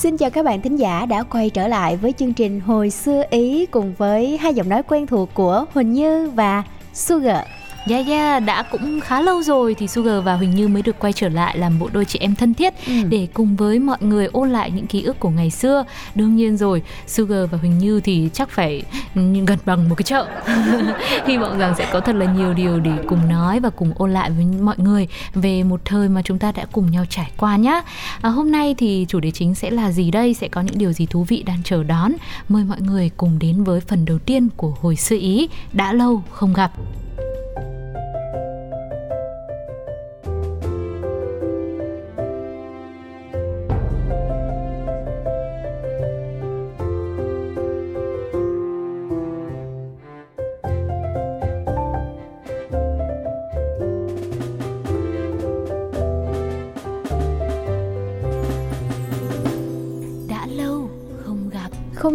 Xin chào các bạn thính giả đã quay trở lại với chương trình Hồi xưa Ý cùng với hai giọng nói quen thuộc của Huỳnh Như và Sugar. Yeah yeah, đã cũng khá lâu rồi thì Sugar và Huỳnh Như mới được quay trở lại làm bộ đôi chị em thân thiết ừ. để cùng với mọi người ôn lại những ký ức của ngày xưa. Đương nhiên rồi, Sugar và Huỳnh Như thì chắc phải gần bằng một cái chợ. Hy vọng rằng sẽ có thật là nhiều điều để cùng nói và cùng ôn lại với mọi người về một thời mà chúng ta đã cùng nhau trải qua nhé. À, hôm nay thì chủ đề chính sẽ là gì đây? Sẽ có những điều gì thú vị đang chờ đón? Mời mọi người cùng đến với phần đầu tiên của hồi xưa ý đã lâu không gặp.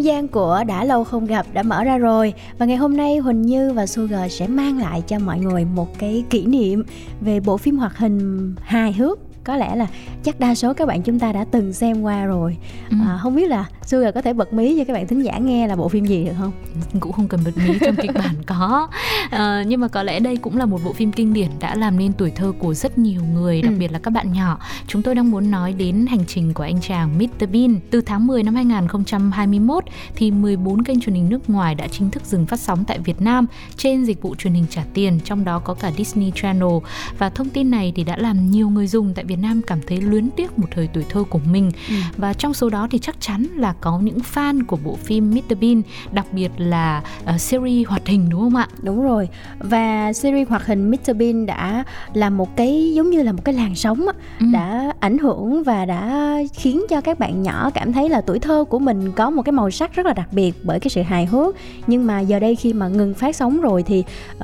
Không gian của đã lâu không gặp đã mở ra rồi. Và ngày hôm nay Huỳnh Như và Sugar sẽ mang lại cho mọi người một cái kỷ niệm về bộ phim hoạt hình hài hước có lẽ là chắc đa số các bạn chúng ta đã từng xem qua rồi. Ừ. à, không biết là Sugar có thể bật mí cho các bạn thính giả nghe là bộ phim gì được không? Cũng không cần bật mí trong kịch bản có. À, nhưng mà có lẽ đây cũng là một bộ phim kinh điển đã làm nên tuổi thơ của rất nhiều người đặc ừ. biệt là các bạn nhỏ. Chúng tôi đang muốn nói đến hành trình của anh chàng Mr Bean. Từ tháng 10 năm 2021 thì 14 kênh truyền hình nước ngoài đã chính thức dừng phát sóng tại Việt Nam trên dịch vụ truyền hình trả tiền trong đó có cả Disney Channel. Và thông tin này thì đã làm nhiều người dùng tại Việt Việt Nam cảm thấy luyến tiếc một thời tuổi thơ của mình ừ. và trong số đó thì chắc chắn là có những fan của bộ phim Mr Bean đặc biệt là uh, series hoạt hình đúng không ạ? Đúng rồi và series hoạt hình Mr Bean đã là một cái giống như là một cái làn sóng ừ. đã ảnh hưởng và đã khiến cho các bạn nhỏ cảm thấy là tuổi thơ của mình có một cái màu sắc rất là đặc biệt bởi cái sự hài hước nhưng mà giờ đây khi mà ngừng phát sóng rồi thì uh,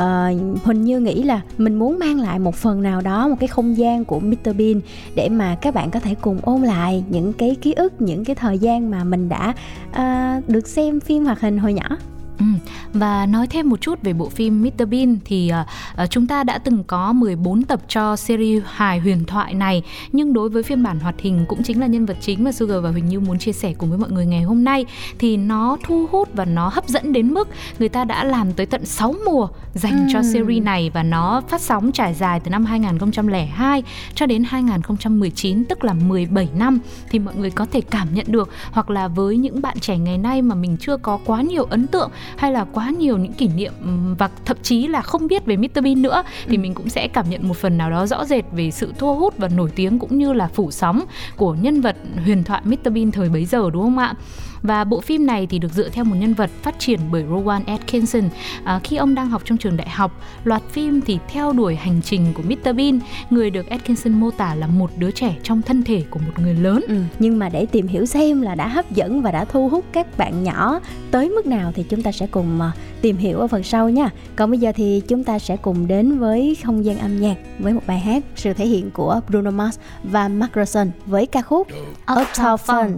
Huỳnh Như nghĩ là mình muốn mang lại một phần nào đó một cái không gian của Mr Bean để mà các bạn có thể cùng ôn lại những cái ký ức những cái thời gian mà mình đã uh, được xem phim hoạt hình hồi nhỏ. Ừ. Và nói thêm một chút về bộ phim Mr Bean thì uh, chúng ta đã từng có 14 tập cho series hài huyền thoại này nhưng đối với phiên bản hoạt hình cũng chính là nhân vật chính mà Sugar và Huỳnh Như muốn chia sẻ cùng với mọi người ngày hôm nay thì nó thu hút và nó hấp dẫn đến mức người ta đã làm tới tận 6 mùa dành ừ. cho series này và nó phát sóng trải dài từ năm 2002 cho đến 2019 tức là 17 năm thì mọi người có thể cảm nhận được hoặc là với những bạn trẻ ngày nay mà mình chưa có quá nhiều ấn tượng hay là quá nhiều những kỷ niệm và thậm chí là không biết về Mr Bean nữa thì ừ. mình cũng sẽ cảm nhận một phần nào đó rõ rệt về sự thu hút và nổi tiếng cũng như là phủ sóng của nhân vật huyền thoại Mr Bean thời bấy giờ đúng không ạ? Và bộ phim này thì được dựa theo một nhân vật phát triển bởi Rowan Atkinson. À, khi ông đang học trong trường đại học loạt phim thì theo đuổi hành trình của Mr Bean người được Atkinson mô tả là một đứa trẻ trong thân thể của một người lớn. Ừ, nhưng mà để tìm hiểu xem là đã hấp dẫn và đã thu hút các bạn nhỏ tới mức nào thì chúng ta sẽ cùng uh, tìm hiểu ở phần sau nha. Còn bây giờ thì chúng ta sẽ cùng đến với không gian âm nhạc với một bài hát sự thể hiện của Bruno Mars và Mark Ronson với ca khúc Uptown Fun.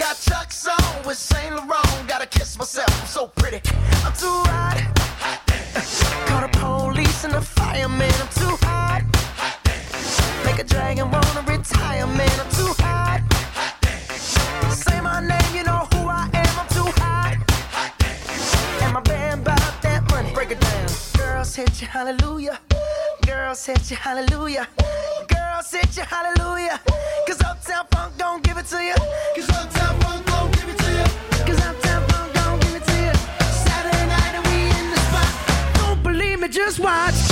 Got Chuck's on with Saint Laurent. Gotta kiss myself, I'm so pretty. I'm too hot. Call the police and the fireman. I'm too hot. Make a dragon wanna retire, man. I'm too hot. Say my name, you know who I am. I'm too hot. And my band that money. Break it down. Girls hit you, hallelujah. Girls hit you, hallelujah. Girls hit you, hallelujah. Cause Uptown Funk don't give it to you. Cause Uptown Funk don't give it to you. Cause Uptown Funk don't give it to you. Saturday night and we in the spot. Don't believe me, just watch.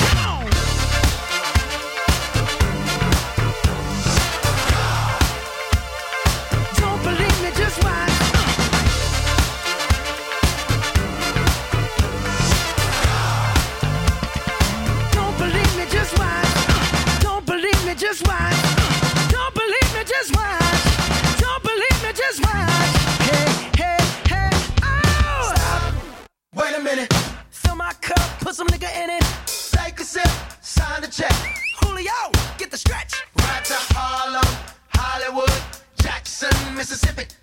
some nigga in it. Take a sip, sign the check. Julio, get the stretch. Right to Harlem, Hollywood, Jackson, Mississippi.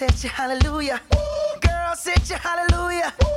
set you hallelujah. Ooh. Girl, set you hallelujah. Ooh.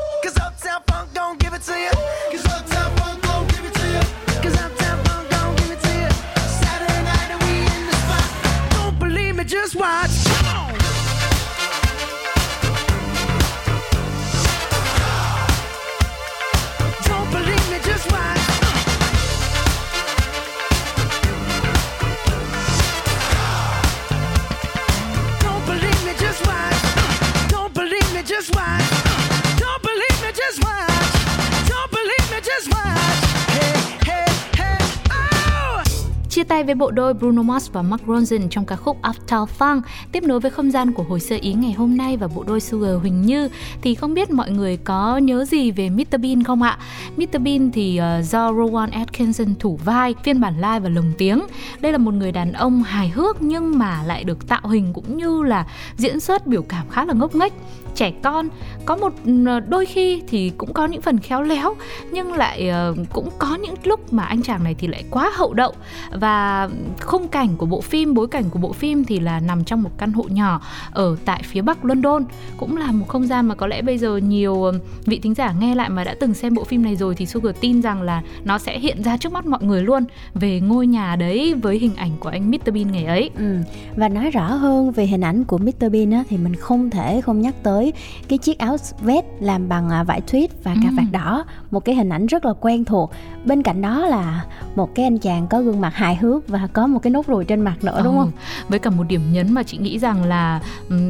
Tay với bộ đôi Bruno Mars và Mark Ronson trong ca khúc Uptown Funk tiếp nối với không gian của hồi sơ ý ngày hôm nay và bộ đôi Sugar Huỳnh Như thì không biết mọi người có nhớ gì về Mr Bean không ạ? Mr Bean thì uh, do Rowan Atkinson thủ vai phiên bản live và lồng tiếng. Đây là một người đàn ông hài hước nhưng mà lại được tạo hình cũng như là diễn xuất biểu cảm khá là ngốc nghếch trẻ con. Có một ừ, đôi khi thì cũng có những phần khéo léo nhưng lại ờ, cũng có những lúc mà anh chàng này thì lại quá hậu đậu. Và khung cảnh của bộ phim bối cảnh của bộ phim thì là nằm trong một căn hộ nhỏ ở tại phía bắc London. Cũng là một không gian mà có lẽ bây giờ nhiều ờ, vị thính giả nghe lại mà đã từng xem bộ phim này rồi thì Sugar tin rằng là nó sẽ hiện ra trước mắt mọi người luôn về ngôi nhà đấy với hình ảnh của anh Mr Bean ngày ấy. Ừ. Và nói rõ hơn về hình ảnh của Mr Bean á, thì mình không thể không nhắc tới cái chiếc áo vest làm bằng à, vải tweed và cà Ừ. vạt đỏ, một cái hình ảnh rất là quen thuộc. Bên cạnh đó là một cái anh chàng có gương mặt hài hước và có một cái nốt ruồi trên mặt nữa đúng Ừ, không? Với cả một điểm nhấn mà chị nghĩ rằng là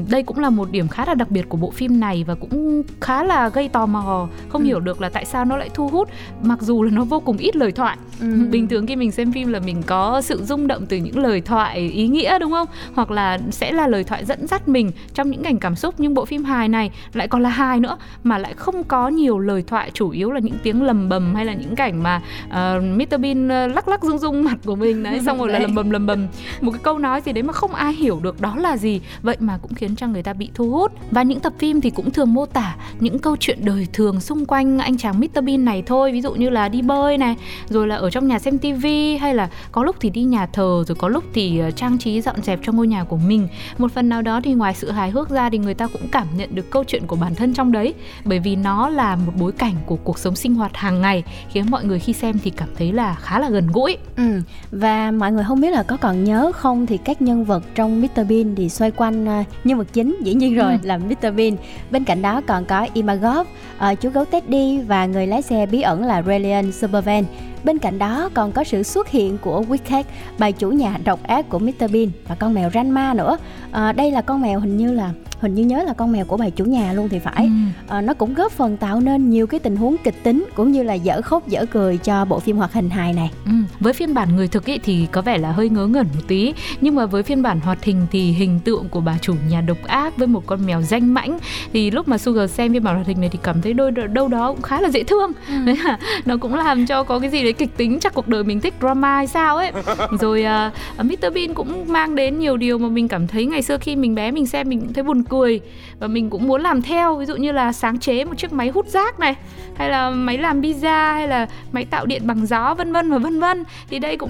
đây cũng là một điểm khá là đặc biệt của bộ phim này và cũng khá là gây tò mò, không Ừ. hiểu được là tại sao nó lại thu hút mặc dù là nó vô cùng ít lời thoại. Ừ. Bình thường khi mình xem phim là mình có sự rung động từ những lời thoại ý nghĩa đúng không? Hoặc là sẽ là lời thoại dẫn dắt mình trong những cảnh cảm xúc nhưng bộ phim hài này lại còn là hài nữa mà lại không có nhiều lời thoại chủ yếu là những tiếng lầm bầm hay là những cảnh mà uh, Mr Bean ờ, lắc lắc rung rung mặt của mình đấy xong rồi là lầm bầm lầm bầm. Một cái câu nói gì đấy mà không ai hiểu được đó là gì? Vậy mà cũng khiến cho người ta bị thu hút. Và những tập phim thì cũng thường mô tả những câu chuyện đời thường xung quanh anh chàng Mr Bean này thôi. Ví dụ như là đi bơi này rồi là ở trong nhà xem tivi hay là có lúc thì đi nhà thờ rồi có lúc thì ờ, trang trí dọn dẹp cho ngôi nhà của mình. Một phần nào đó thì ngoài sự hài hước ra thì người ta cũng cảm nhận được câu chuyện của bản thân trong đấy bởi vì nó là một bối cảnh của cuộc sống sinh hoạt hàng ngày khiến mọi người khi xem thì cảm thấy là khá là gần gũi Ừ. Và mọi người không biết là có còn nhớ không thì các nhân vật trong Mr Bean thì xoay quanh à, nhân vật chính dĩ nhiên rồi Ừ. là Mr Bean. Bên cạnh đó còn có Imagov, uh, chú gấu Teddy và người lái xe bí ẩn là Relian Supervan. Bên cạnh đó còn có sự xuất hiện của Wicked, bà chủ nhà độc ác của Mr Bean và con mèo Ranma nữa. Ờ, đây là con mèo hình như là hình như nhớ là con mèo của bà chủ nhà luôn thì phải. Ừ. Ờ, nó cũng góp phần tạo nên nhiều cái tình huống kịch tính cũng như là dở khóc dở cười cho bộ phim hoạt hình hài này. Ừ, với phiên bản người thực ý thì có vẻ là hơi ngớ ngẩn một tí nhưng mà với phiên bản hoạt hình thì hình tượng của bà chủ nhà độc ác với một con mèo danh mãnh thì lúc mà Sugar xem phiên bản hoạt hình này thì cảm thấy đôi đâu đó cũng khá là dễ thương đấy là nó cũng làm cho có cái gì đấy kịch tính chắc cuộc đời mình thích drama hay sao ấy rồi uh, Mr Bean cũng mang đến nhiều điều mà mình cảm thấy ngày xưa khi mình bé mình xem mình cũng thấy buồn cười và mình cũng muốn làm theo ví dụ như là sáng chế một chiếc máy hút rác này hay là máy làm pizza hay là máy tạo điện bằng gió vân vân và vân vân thì đây cũng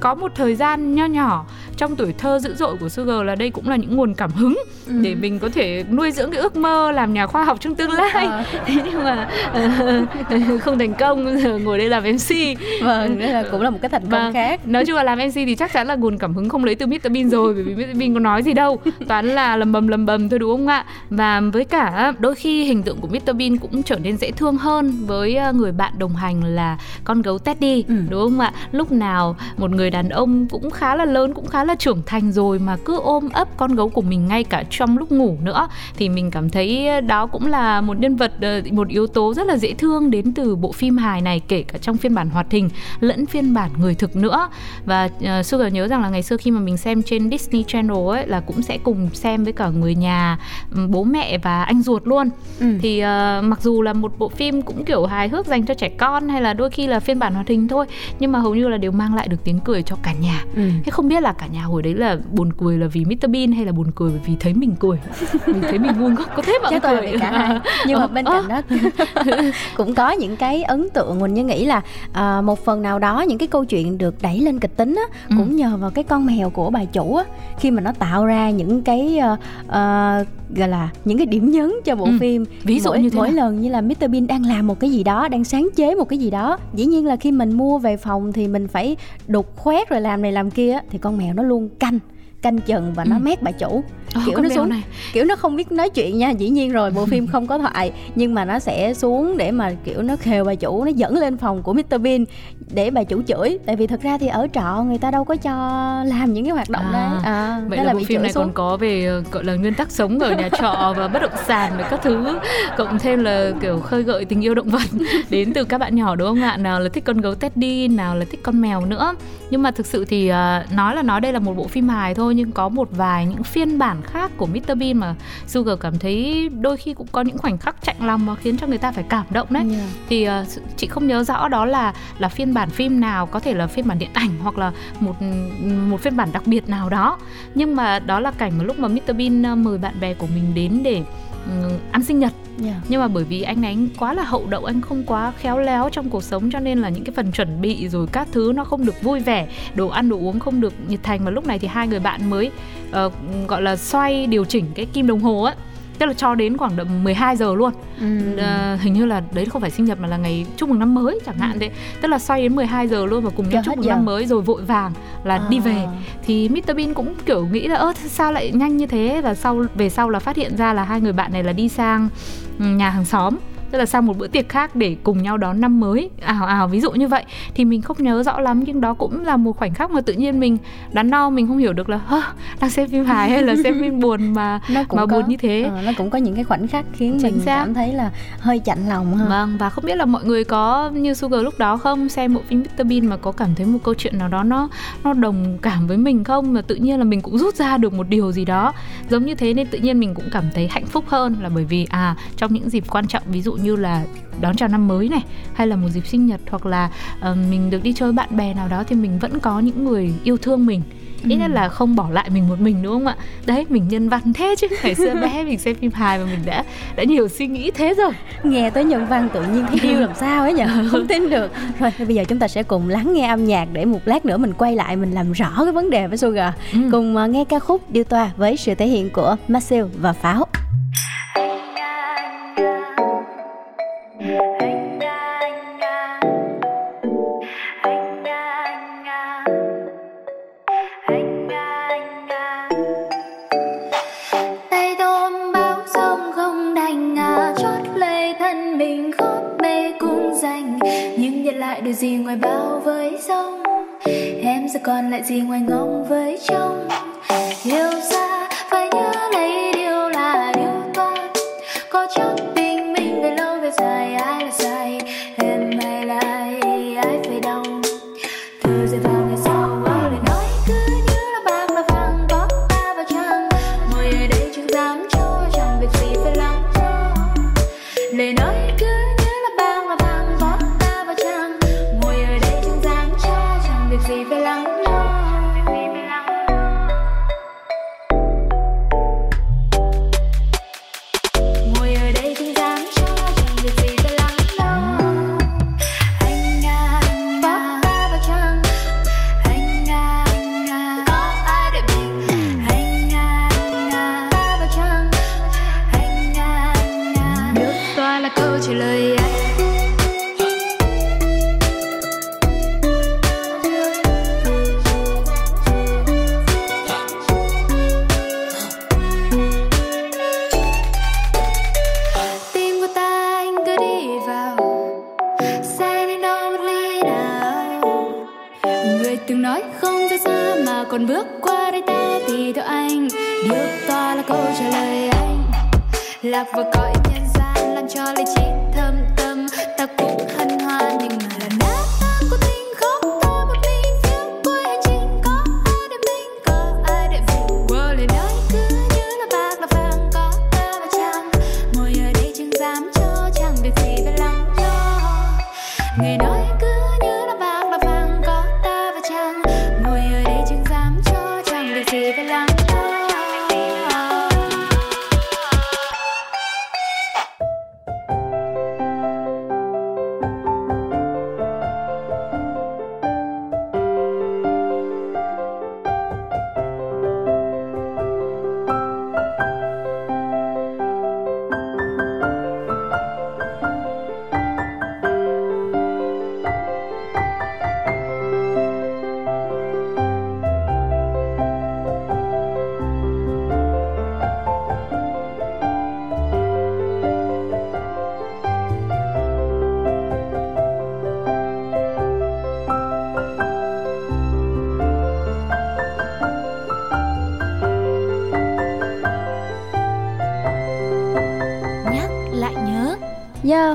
có một thời gian nho nhỏ trong tuổi thơ dữ dội của Sugar là đây cũng là những nguồn cảm hứng để mình có thể nuôi dưỡng cái ước mơ làm nhà khoa học trong tương lai Ờ. thế nhưng mà ờ, không thành công giờ ngồi đây làm MC Vâng, đây là cũng là một cái thành công Vâng. khác. nói chung là làm MC thì chắc chắn là nguồn cảm hứng không lấy từ Mr Bean rồi bởi vì Mr Bean có nói gì đâu toán là lầm bầm lầm bầm thôi đúng không ạ? Và với cả đôi khi hình tượng của Mr Bean cũng trở nên dễ thương hơn với người bạn đồng hành là con gấu Teddy Ừ. đúng không ạ? Lúc nào một người đàn ông cũng khá là lớn cũng khá là là trưởng thành rồi mà cứ ôm ấp con gấu của mình ngay cả trong lúc ngủ nữa thì mình cảm thấy đó cũng là một nhân vật ờ, một yếu tố rất là dễ thương đến từ bộ phim hài này kể cả trong phiên bản hoạt hình lẫn phiên bản người thực nữa. Và uh, Sugar nhớ rằng là ngày xưa khi mà mình xem trên Disney Channel ấy là cũng sẽ cùng xem với cả người nhà bố mẹ và anh ruột luôn ừ. thì uh, mặc dù là một bộ phim cũng kiểu hài hước dành cho trẻ con hay là đôi khi là phiên bản hoạt hình thôi nhưng mà hầu như là đều mang lại được tiếng cười cho cả nhà ừ. thế không biết là cả nhà hồi đấy là buồn cười là vì Mr Bean hay là buồn cười vì thấy mình cười mình thấy mình ngu có thế mà Chắc cười vì cả hai nhưng mà bên cạnh đó cũng có những cái ấn tượng mình như nghĩ là uh, một phần nào đó những cái câu chuyện được đẩy lên kịch tính á, ừ. cũng nhờ vào cái con mèo của bà chủ á, khi mà nó tạo ra những cái uh, uh, gọi là những cái điểm nhấn cho bộ ừ. phim ví dụ mỗi, như thế mỗi nào? lần như là Mr Bean đang làm một cái gì đó đang sáng chế một cái gì đó dĩ nhiên là khi mình mua về phòng thì mình phải đục khoét rồi làm này làm kia thì con mèo nó luôn canh canh chừng và nó ừ. mét bà chủ. Oh, kiểu nó xuống. này. kiểu nó không biết nói chuyện nha dĩ nhiên rồi bộ phim không có thoại. Nhưng mà nó sẽ xuống để mà kiểu nó khều bà chủ nó dẫn lên phòng của Mr Bean để bà chủ chửi. Tại vì thật ra thì ở trọ người ta đâu có cho làm những cái hoạt động à, đấy. À, vậy là, là bộ phim này xuống. còn có về ờ, gọi là nguyên tắc sống ở nhà trọ và bất động sản và các thứ cộng thêm là kiểu khơi gợi tình yêu động vật đến từ các bạn nhỏ đúng không ạ? Nào là thích con gấu Teddy nào là thích con mèo nữa. Nhưng mà thực sự thì uh, nói là nói đây là một bộ phim hài thôi nhưng có một vài những phiên bản khác của Mr Bean mà Sugar cảm thấy đôi khi cũng có những khoảnh khắc chạnh lòng mà khiến cho người ta phải cảm động đấy yeah. thì uh, chị không nhớ rõ đó là là phiên bản phim nào có thể là phiên bản điện ảnh hoặc là một một phiên bản đặc biệt nào đó nhưng mà đó là cảnh mà lúc mà Mr Bean ờ, mời bạn bè của mình đến để ăn sinh nhật. Yeah. nhưng mà bởi vì anh ấy quá là hậu đậu anh không quá khéo léo trong cuộc sống cho nên là những cái phần chuẩn bị rồi các thứ nó không được vui vẻ đồ ăn đồ uống không được nhiệt thành. Và lúc này thì hai người bạn mới uh, gọi là xoay điều chỉnh cái kim đồng hồ á tức là cho đến khoảng tầm 12 giờ luôn ừ. à, hình như là đấy không phải sinh nhật mà là ngày chúc mừng năm mới chẳng hạn ừ. thế tức là xoay đến 12 giờ luôn và cùng nhau chúc mừng giờ. năm mới rồi vội vàng là à. đi về thì Mr Bean cũng kiểu nghĩ là ơ sao lại nhanh như thế và sau về sau là phát hiện ra là hai người bạn này là đi sang ừ, nhà hàng xóm tức là sang một bữa tiệc khác để cùng nhau đón năm mới. Ảo ảo ví dụ như vậy. Thì mình không nhớ rõ lắm nhưng đó cũng là một khoảnh khắc mà tự nhiên mình đắn no mình không hiểu được là đang xem phim hài hay là xem phim buồn mà nó cũng mà có, buồn như thế? Ờ, nó cũng có những cái khoảnh khắc khiến Chính mình xác. cảm thấy là hơi chạnh lòng ha. Vâng và không biết là mọi người có như Sugar lúc đó không? Xem bộ phim Mr. Bean mà có cảm thấy một câu chuyện nào đó nó nó đồng cảm với mình không? Mà tự nhiên là mình cũng rút ra được một điều gì đó. Giống như thế nên tự nhiên mình cũng cảm thấy hạnh phúc hơn là bởi vì à trong những dịp quan trọng ví dụ như là đón chào năm mới này hay là một dịp sinh nhật hoặc là uh, mình được đi chơi bạn bè nào đó thì mình vẫn có những người yêu thương mình. Ít nhất ừ. là không bỏ lại mình một mình đúng không ạ? Đấy mình nhân văn thế chứ. Ngày xưa bé mình xem phim hài mà mình đã đã nhiều suy nghĩ thế rồi. Nghe tới nhân văn tự nhiên thấy yêu làm sao ấy nhỉ? Không tin được. Rồi bây giờ chúng ta sẽ cùng lắng nghe âm nhạc để một lát nữa mình quay lại mình làm rõ cái vấn đề với Sugar. Ừ. cùng uh, nghe ca khúc điêu toa với sự thể hiện của Marcel và Pháo gì ngoài bao với sông em sẽ còn lại gì ngoài ngóng với trông? Yêu xa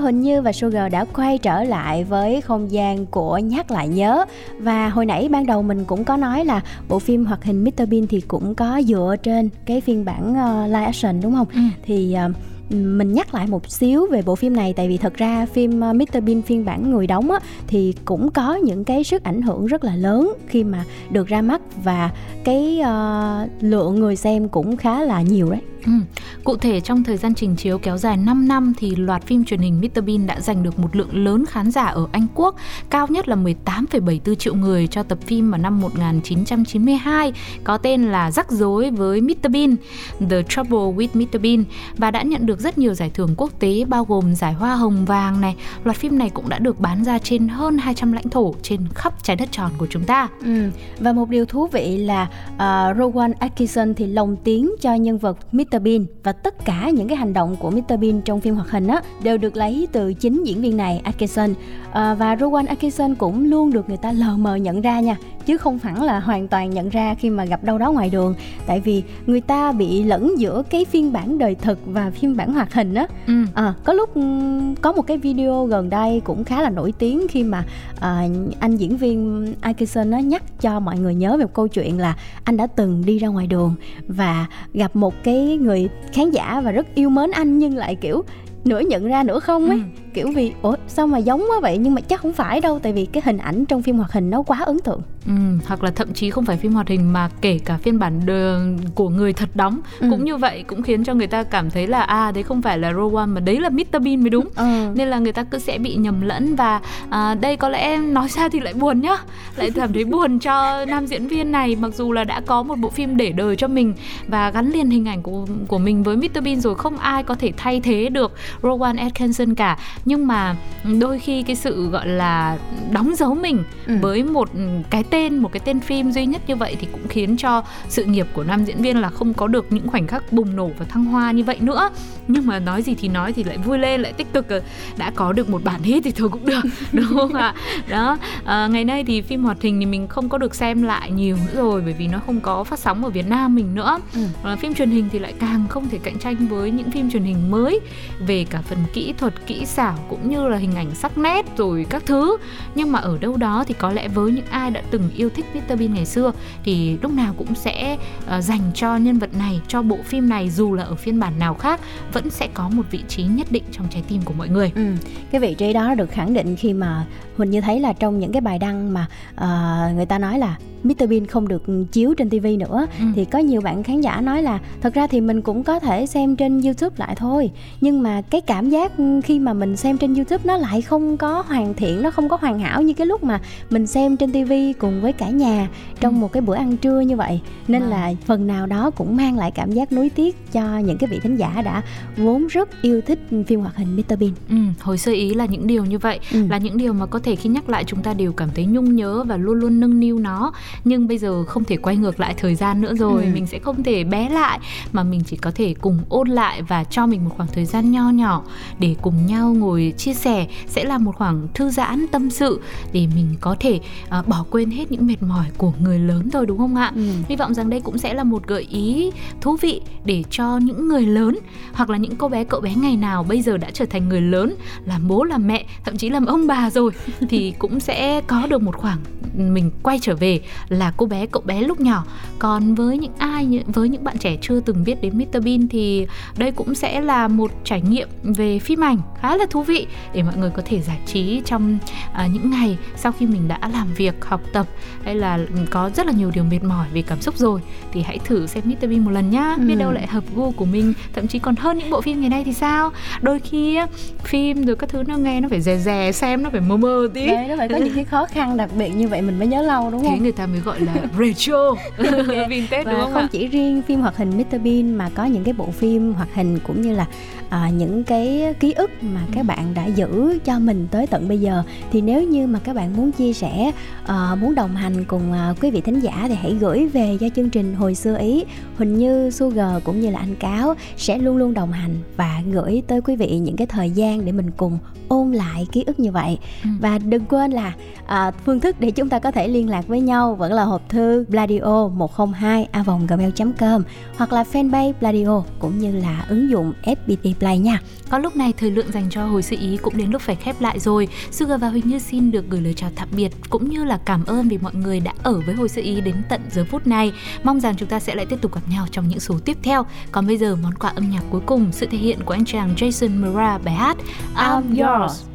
Huỳnh Như và Sugar đã quay trở lại với không gian của nhắc lại nhớ và hồi nãy ban đầu mình cũng có nói là bộ phim hoạt hình Mr Bean thì cũng có dựa trên cái phiên bản uh, live action đúng không? Ừ. Thì uh, mình nhắc lại một xíu về bộ phim này tại vì thật ra phim uh, Mr Bean phiên bản người đóng á, thì cũng có những cái sức ảnh hưởng rất là lớn khi mà được ra mắt và cái uh, lượng người xem cũng khá là nhiều đấy. Ừ. Cụ thể trong thời gian trình chiếu kéo dài 5 năm thì loạt phim truyền hình Mr Bean đã giành được một lượng lớn khán giả ở Anh Quốc, cao nhất là 18,74 triệu người cho tập phim vào năm 1992 có tên là Rắc rối với Mr Bean, The Trouble with Mr Bean và đã nhận được rất nhiều giải thưởng quốc tế bao gồm giải Hoa Hồng Vàng này. Loạt phim này cũng đã được bán ra trên hơn 200 lãnh thổ trên khắp trái đất tròn của chúng ta. Ừ. Và một điều thú vị là uh, Rowan Atkinson thì lồng tiếng cho nhân vật Mr Bean và tất cả những cái hành động của Mr Bean trong phim hoạt hình á đều được lấy từ chính diễn viên này Atkinson. Uh, và Rowan Atkinson cũng luôn được người ta lờ mờ nhận ra nha chứ không hẳn là hoàn toàn nhận ra khi mà gặp đâu đó ngoài đường. Tại vì người ta bị lẫn giữa cái phiên bản đời thực và phiên bản hoạt hình á. Ừ. À, có lúc ừm, có một cái video gần đây cũng khá là nổi tiếng khi mà à, anh diễn viên Atkinson nó nhắc cho mọi người nhớ về một câu chuyện là anh đã từng đi ra ngoài đường và gặp một cái người khán giả và rất yêu mến anh nhưng lại kiểu nửa nhận ra nửa không ấy Ừ kiểu vì ủa sao mà giống quá vậy? Nhưng mà chắc không phải đâu tại vì cái hình ảnh trong phim hoạt hình nó quá ấn tượng. Ừ, hoặc là thậm chí không phải phim hoạt hình mà kể cả phiên bản đờ- của người thật đóng. Ừ. cũng như vậy cũng khiến cho người ta cảm thấy là à đấy không phải là Rowan mà đấy là Mr Bean mới đúng. Ừ. nên là người ta cứ sẽ bị nhầm lẫn và à, đây có lẽ em nói ra thì lại buồn nhá. Lại cảm thấy buồn cho nam diễn viên này mặc dù là đã có một bộ phim để đời cho mình và gắn liền hình ảnh của của mình với Mr Bean rồi không ai có thể thay thế được Rowan Atkinson cả nhưng mà đôi khi cái sự gọi là đóng dấu mình Ừ. với một cái tên một cái tên phim duy nhất như vậy thì cũng khiến cho sự nghiệp của nam diễn viên là không có được những khoảnh khắc bùng nổ và thăng hoa như vậy nữa nhưng mà nói gì thì nói thì lại vui lên lại tích cực đã có được một bản hit thì thôi cũng được đúng không ạ đó à, ngày nay thì phim hoạt hình thì mình không có được xem lại nhiều nữa rồi bởi vì nó không có phát sóng ở Việt Nam mình nữa Ừ. à, phim truyền hình thì lại càng không thể cạnh tranh với những phim truyền hình mới về cả phần kỹ thuật kỹ xảo cũng như là hình ảnh sắc nét rồi các thứ. Nhưng mà ở đâu đó thì có lẽ với những ai đã từng yêu thích Mr Bean ngày xưa thì lúc nào cũng sẽ ờ, dành cho nhân vật này cho bộ phim này dù là ở phiên bản nào khác vẫn sẽ có một vị trí nhất định trong trái tim của mọi người. Ừ, cái vị trí đó được khẳng định khi mà Huỳnh như thấy là trong những cái bài đăng mà ờ, người ta nói là Mr Bean không được chiếu trên TV nữa Ừ. thì có nhiều bạn khán giả nói là thật ra thì mình cũng có thể xem trên YouTube lại thôi. Nhưng mà cái cảm giác khi mà mình xem trên YouTube nó lại không có hoàn thiện nó không có hoàn hảo như cái lúc mà mình xem trên TV cùng với cả nhà trong Ừ. một cái bữa ăn trưa như vậy nên Vâng. là phần nào đó cũng mang lại cảm giác nuối tiếc cho những cái vị thính giả đã vốn rất yêu thích phim hoạt hình Mr Bean Ừ, hồi sơ ý là những điều như vậy Ừ. là những điều mà có thể khi nhắc lại chúng ta đều cảm thấy nhung nhớ và luôn luôn nâng niu nó nhưng bây giờ không thể quay ngược lại thời gian nữa rồi ừ. mình sẽ không thể bé lại mà mình chỉ có thể cùng ôn lại và cho mình một khoảng thời gian nho nhỏ để cùng nhau ngồi chia sẻ sẽ là một khoảng thư giãn tâm sự để mình có thể uh, bỏ quên hết những mệt mỏi của người lớn rồi đúng không ạ ừ. hy vọng rằng đây cũng sẽ là một gợi ý thú vị để cho những người lớn hoặc là những cô bé cậu bé ngày nào bây giờ đã trở thành người lớn làm bố làm mẹ thậm chí làm ông bà rồi thì cũng sẽ có được một khoảng mình quay trở về là cô bé cậu bé lúc nhỏ còn với những ai với những bạn trẻ chưa từng biết đến Mr Bean thì đây cũng sẽ là một trải nghiệm về phim ảnh khá là thú vị để mọi người có thể giải trí trong uh, những ngày sau khi mình đã làm việc học tập hay là có rất là nhiều điều mệt mỏi về cảm xúc rồi thì hãy thử xem Mr Bean một lần nhá. Ừ. biết đâu lại hợp gu của mình thậm chí còn hơn những bộ phim ngày nay thì sao? Đôi khi phim rồi các thứ nó nghe nó phải dè dè xem nó phải mơ mơ tí. Đấy, nó phải có những cái khó khăn đặc biệt như vậy mình mới nhớ lâu đúng không? thế người ta mới gọi là retro vintage và đúng không không ạ? chỉ riêng phim hoạt hình Mr Bean mà có những cái bộ phim hoạt hình cũng như là à, những cái ký ức mà các ừ. bạn đã giữ cho mình tới tận bây giờ thì nếu như mà các bạn muốn chia sẻ uh, muốn đồng hành cùng uh, quý vị thính giả thì hãy gửi về cho chương trình hồi xưa ý Huỳnh Như Sugar cũng như là anh Cáo sẽ luôn luôn đồng hành và gửi tới quý vị những cái thời gian để mình cùng ôn lại ký ức như vậy ừ. và đừng quên là à, phương thức để chúng ta có thể liên lạc với nhau vẫn là hộp thư bladio 102 a gmail com hoặc là fanpage bladio cũng như là ứng dụng fpt play nha có lúc này thời lượng dành cho hồi sự ý cũng đến lúc phải khép lại rồi. Sugar và Huỳnh Như xin được gửi lời chào tạm biệt cũng như là cảm ơn vì mọi người đã ở với hồi sự ý đến tận giờ phút này. Mong rằng chúng ta sẽ lại tiếp tục gặp nhau trong những số tiếp theo. Còn bây giờ món quà âm nhạc cuối cùng sự thể hiện của anh chàng Jason Mraz bài hát I'm Yours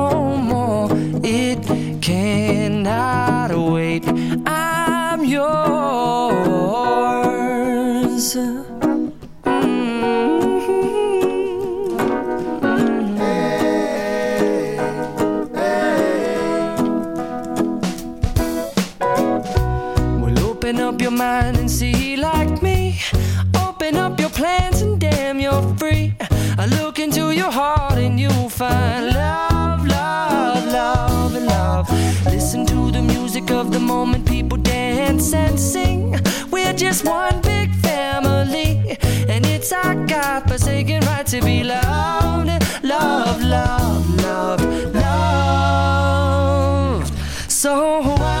change. And sing. We're just one big family, and it's our God forsaken right to be loved, love, love, love, love. So I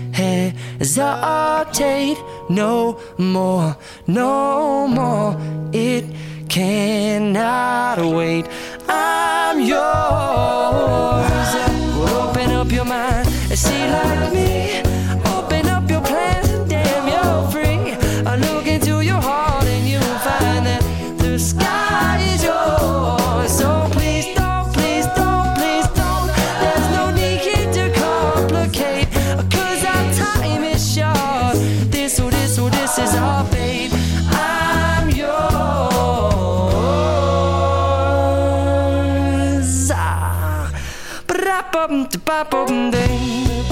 hesitate no more, no more. It cannot wait. I'm yours. Open up your mind and see like me. bop, da bop, bop, ding.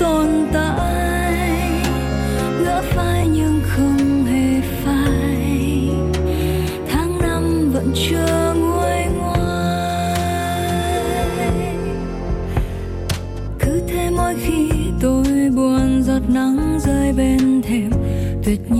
tồn tại ngỡ phải nhưng không hề phải tháng năm vẫn chưa nguôi ngoai. Cứ thế mỗi khi tôi buồn, giọt nắng rơi bên thềm, tuyệt nhiên